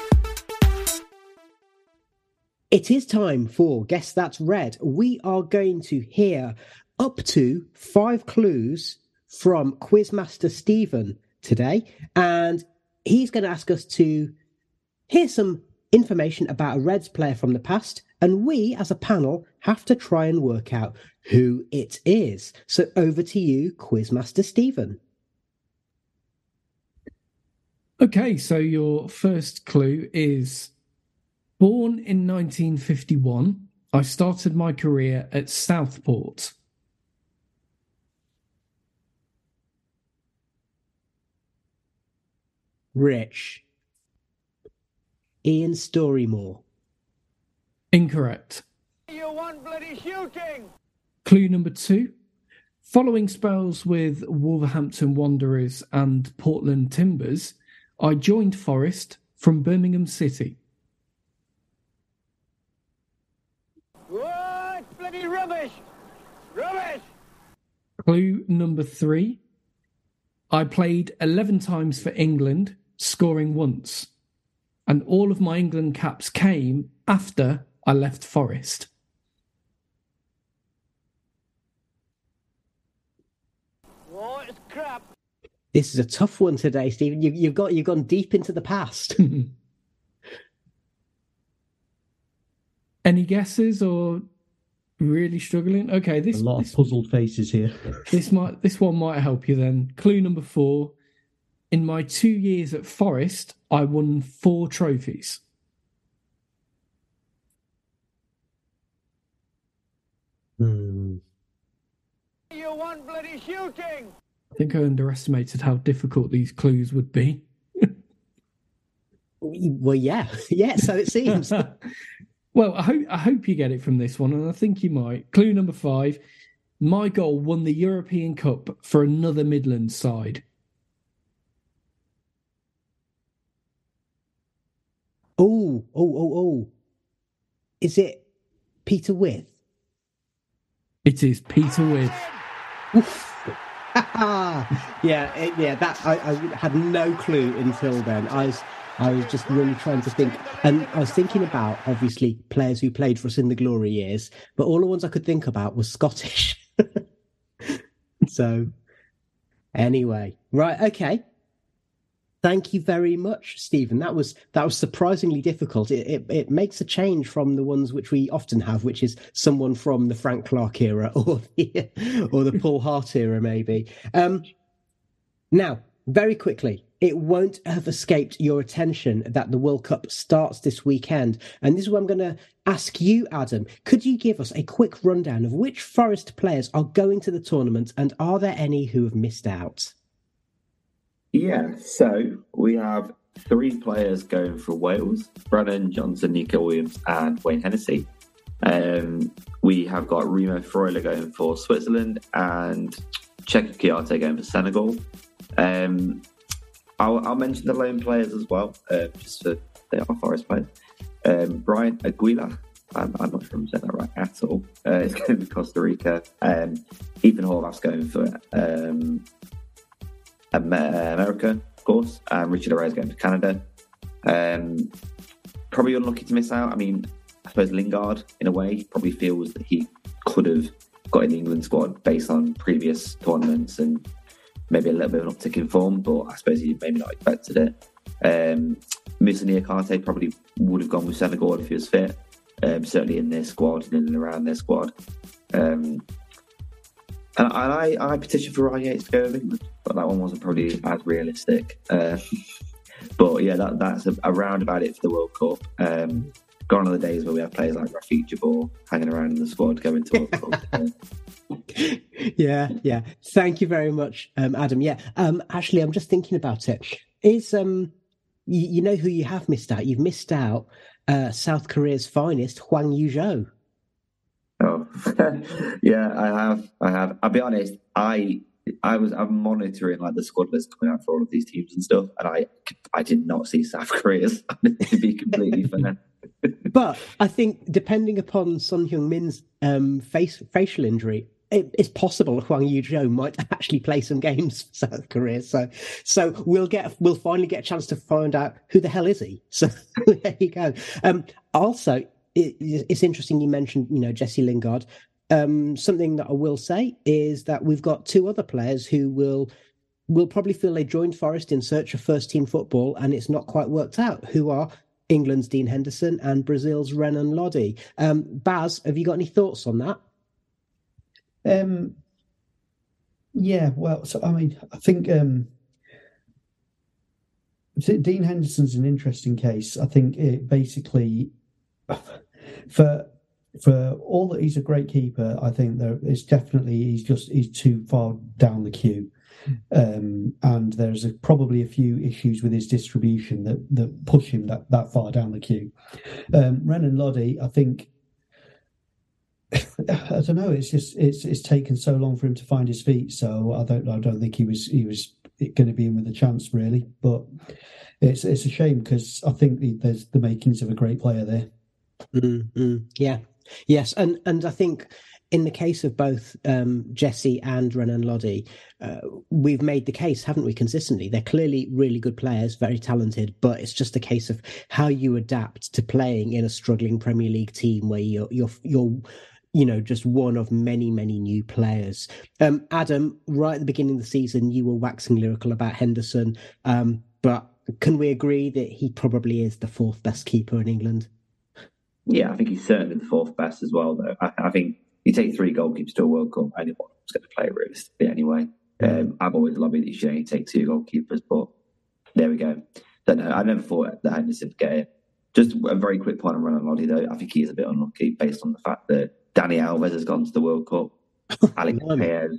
It is time for Guess That's Red. We are going to hear up to five clues from Quizmaster Stephen today. And he's going to ask us to hear some information about a Reds player from the past. And we, as a panel, have to try and work out who it is. So over to you, Quizmaster Stephen. Okay, so your first clue is born in 1951. I started my career at Southport. Rich. Ian Storey-Moore. Incorrect. You want bloody shooting? Clue number two. Following spells with Wolverhampton Wanderers and Portland Timbers, I joined Forest from Birmingham City. What? Bloody rubbish! Rubbish! Clue number three. I played 11 times for England scoring once. And all of my England caps came after I left Forest. Oh, it's crap. This is a tough one today, Stephen. You, have got you've gone deep into the past. Any guesses or really struggling? Okay, this a lot this, of puzzled faces here. this might this one might help you then. Clue number four: in my two years at Forest, I won four trophies. Hmm. You want bloody shooting? I think I underestimated how difficult these clues would be. Well, yeah, yeah. So it seems. well, I hope I hope you get it from this one, and I think you might. Clue number five: My goal won the European Cup for another Midlands side. Oh, oh, oh, oh. Is it Peter Withe? It is Peter Withe. yeah, it, yeah. That I, I had no clue until then. I was, I was just really trying to think, and I was thinking about obviously players who played for us in the glory years, but all the ones I could think about was Scottish. so, anyway, right, okay. Thank you very much, Stephen. That was that was surprisingly difficult. It, it, it makes a change from the ones which we often have, which is someone from the Frank Clark era or the or the Paul Hart era, maybe. Um, now, very quickly, it won't have escaped your attention that the World Cup starts this weekend, and this is what I'm going to ask you, Adam. Could you give us a quick rundown of which Forest players are going to the tournament, and are there any who have missed out? Yeah, so we have three players going for Wales Brennan, Johnson, Neco Williams, and Wayne Hennessy. Um, we have got Remo Freuler going for Switzerland and Cheikhou Kouyaté going for Senegal. Um, I'll, I'll, mention the lone players as well, uh, just for they are Forest players. Um, Brian Aguila, I'm, I'm, not sure I'm saying that right at all. Uh, it's going to be Costa Rica. Um, Ethan Horvath's going for um, America, of course. Um, Richard Herrera's going to Canada. Um, probably unlucky to miss out. I mean, I suppose Lingard, in a way, probably feels that he could have got in the England squad based on previous tournaments and maybe a little bit of an uptick in form, but I suppose he maybe not expected it. Um, Niakhaté probably would have gone with Senegal if he was fit, um, certainly in their squad and in and around their squad. Um, and, I, I petitioned for Ryan Yates to go with England, but that one wasn't probably as realistic. Uh, but yeah, that, that's a, around about it for the World Cup. Um, gone are the days where we have players like Rafik Djebbour hanging around in the squad going to World Cup. yeah, yeah. Thank you very much, um, Adam. Yeah, um, actually, I'm just thinking about it. Is um, you, you know who you have missed out? You've missed out uh, South Korea's finest, Hwang Ui-jo. Yeah, I have. I have. I'll be honest. I I was I'm monitoring like the squad list coming out for all of these teams and stuff, and I I did not see South Korea's to be completely fair. but I think depending upon Son Heung-min's um, face facial injury, it, it's possible Hwang Ui-jo might actually play some games for South Korea. So, so we'll get we'll finally get a chance to find out who the hell is he. So there you go. Um, also, it, it's interesting you mentioned, you know, Jesse Lingard. Um, something that I will say is that we've got two other players who will will probably feel they joined Forest in search of first team football and it's not quite worked out. Who are England's Dean Henderson and Brazil's Renan Lodi? Um, Baz, have you got any thoughts on that? Um, yeah, well, so I mean, I think um, Dean Henderson's an interesting case. I think it basically for for all that he's a great keeper, I think there is definitely he's just he's too far down the queue. Um, and there's a, probably a few issues with his distribution that that push him that, that far down the queue. Um, Renan Lodi, I think, I don't know. It's just it's it's taken so long for him to find his feet. So I don't I don't think he was he was going to be in with a chance really. But it's it's a shame because I think there's the makings of a great player there. Mm-hmm. Yeah, yes, and and I think in the case of both um, Jesse and Renan Lodi, uh, we've made the case, haven't we? Consistently, they're clearly really good players, very talented, but it's just a case of how you adapt to playing in a struggling Premier League team where you're you're you're you know, just one of many, many new players. Um, Adam, right at the beginning of the season, you were waxing lyrical about Henderson, um, but can we agree that he probably is the fourth best keeper in England? Yeah, I think he's certainly the fourth best as well. Though I, I think you take three goalkeepers to a World Cup, anyone's going to play realistically anyway. Um, I've always loved it that you should only take two goalkeepers, but there we go. Don't know. I never thought that Henderson would get it. Just a very quick point on Renan Lodi, though. I think he is a bit unlucky based on the fact that Dani Alves has gone to the World Cup. Alex Telles,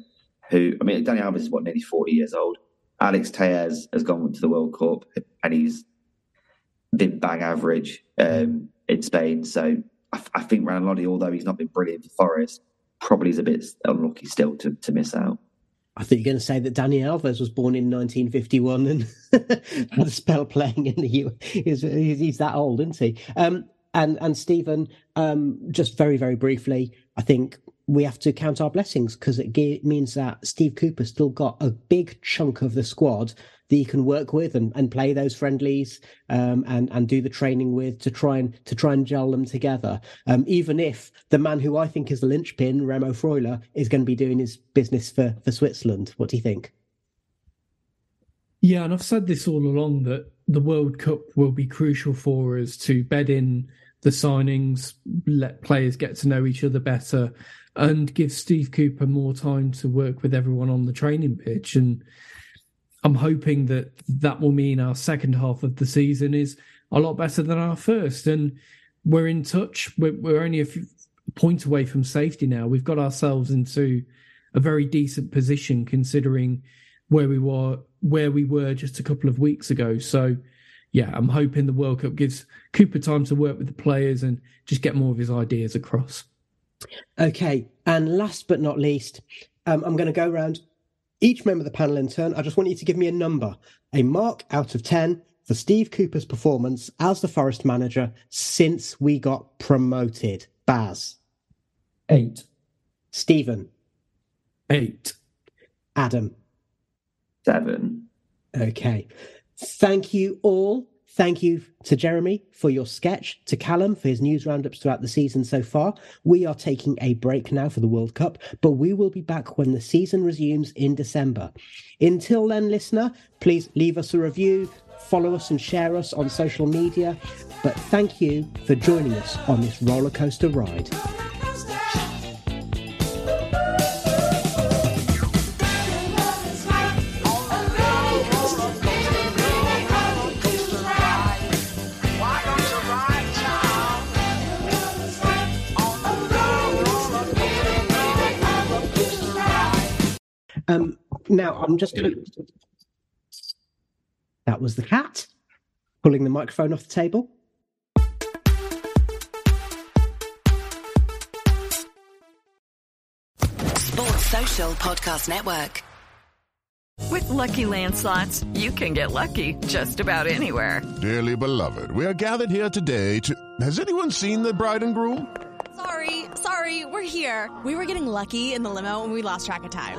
who, I mean, Dani Alves is what, nearly 40 years old. Alex Telles has gone to the World Cup and he's been bang average um, in Spain. So I, I think Renan Lodi, although he's not been brilliant for Forest, probably is a bit unlucky still to, to miss out. I thought you were going to say that Dani Alves was born in 1951 and had a spell playing in the U. He's, he's that old, isn't he? Um, and and Stephen, um, just very very briefly, I think we have to count our blessings because it ge- means that Steve Cooper still got a big chunk of the squad that he can work with and, and play those friendlies um, and and do the training with to try and to try and gel them together. Um, even if the man who I think is the linchpin, Remo Freuler, is going to be doing his business for for Switzerland. What do you think? Yeah, and I've said this all along that the World Cup will be crucial for us to bed in the signings, let players get to know each other better, and give Steve Cooper more time to work with everyone on the training pitch. And I'm hoping that that will mean our second half of the season is a lot better than our first. And we're in touch. We're, we're only a few, point away from safety now. We've got ourselves into a very decent position considering where we were where we were just a couple of weeks ago. So yeah, I'm hoping the World Cup gives Cooper time to work with the players and just get more of his ideas across. Okay, and last but not least, um, I'm going to go around each member of the panel in turn. I just want you to give me a number, a mark out of 10 for Steve Cooper's performance as the Forest manager since we got promoted. Baz. Eight. Stephen. Eight. Adam. Seven. Okay. Thank you all. Thank you to Jeremy for your sketch, to Callum for his news roundups throughout the season so far. We are taking a break now for the World Cup, but we will be back when the season resumes in December. Until then, listener, please leave us a review, follow us and share us on social media. But thank you for joining us on this roller coaster ride. Um, now I'm just going to. That was the cat pulling the microphone off the table. Sports Social Podcast Network. With Lucky Land slots, you can get lucky just about anywhere. Dearly beloved, we are gathered here today to. Has anyone seen the bride and groom? Sorry, sorry, we're here. We were getting lucky in the limo and we lost track of time.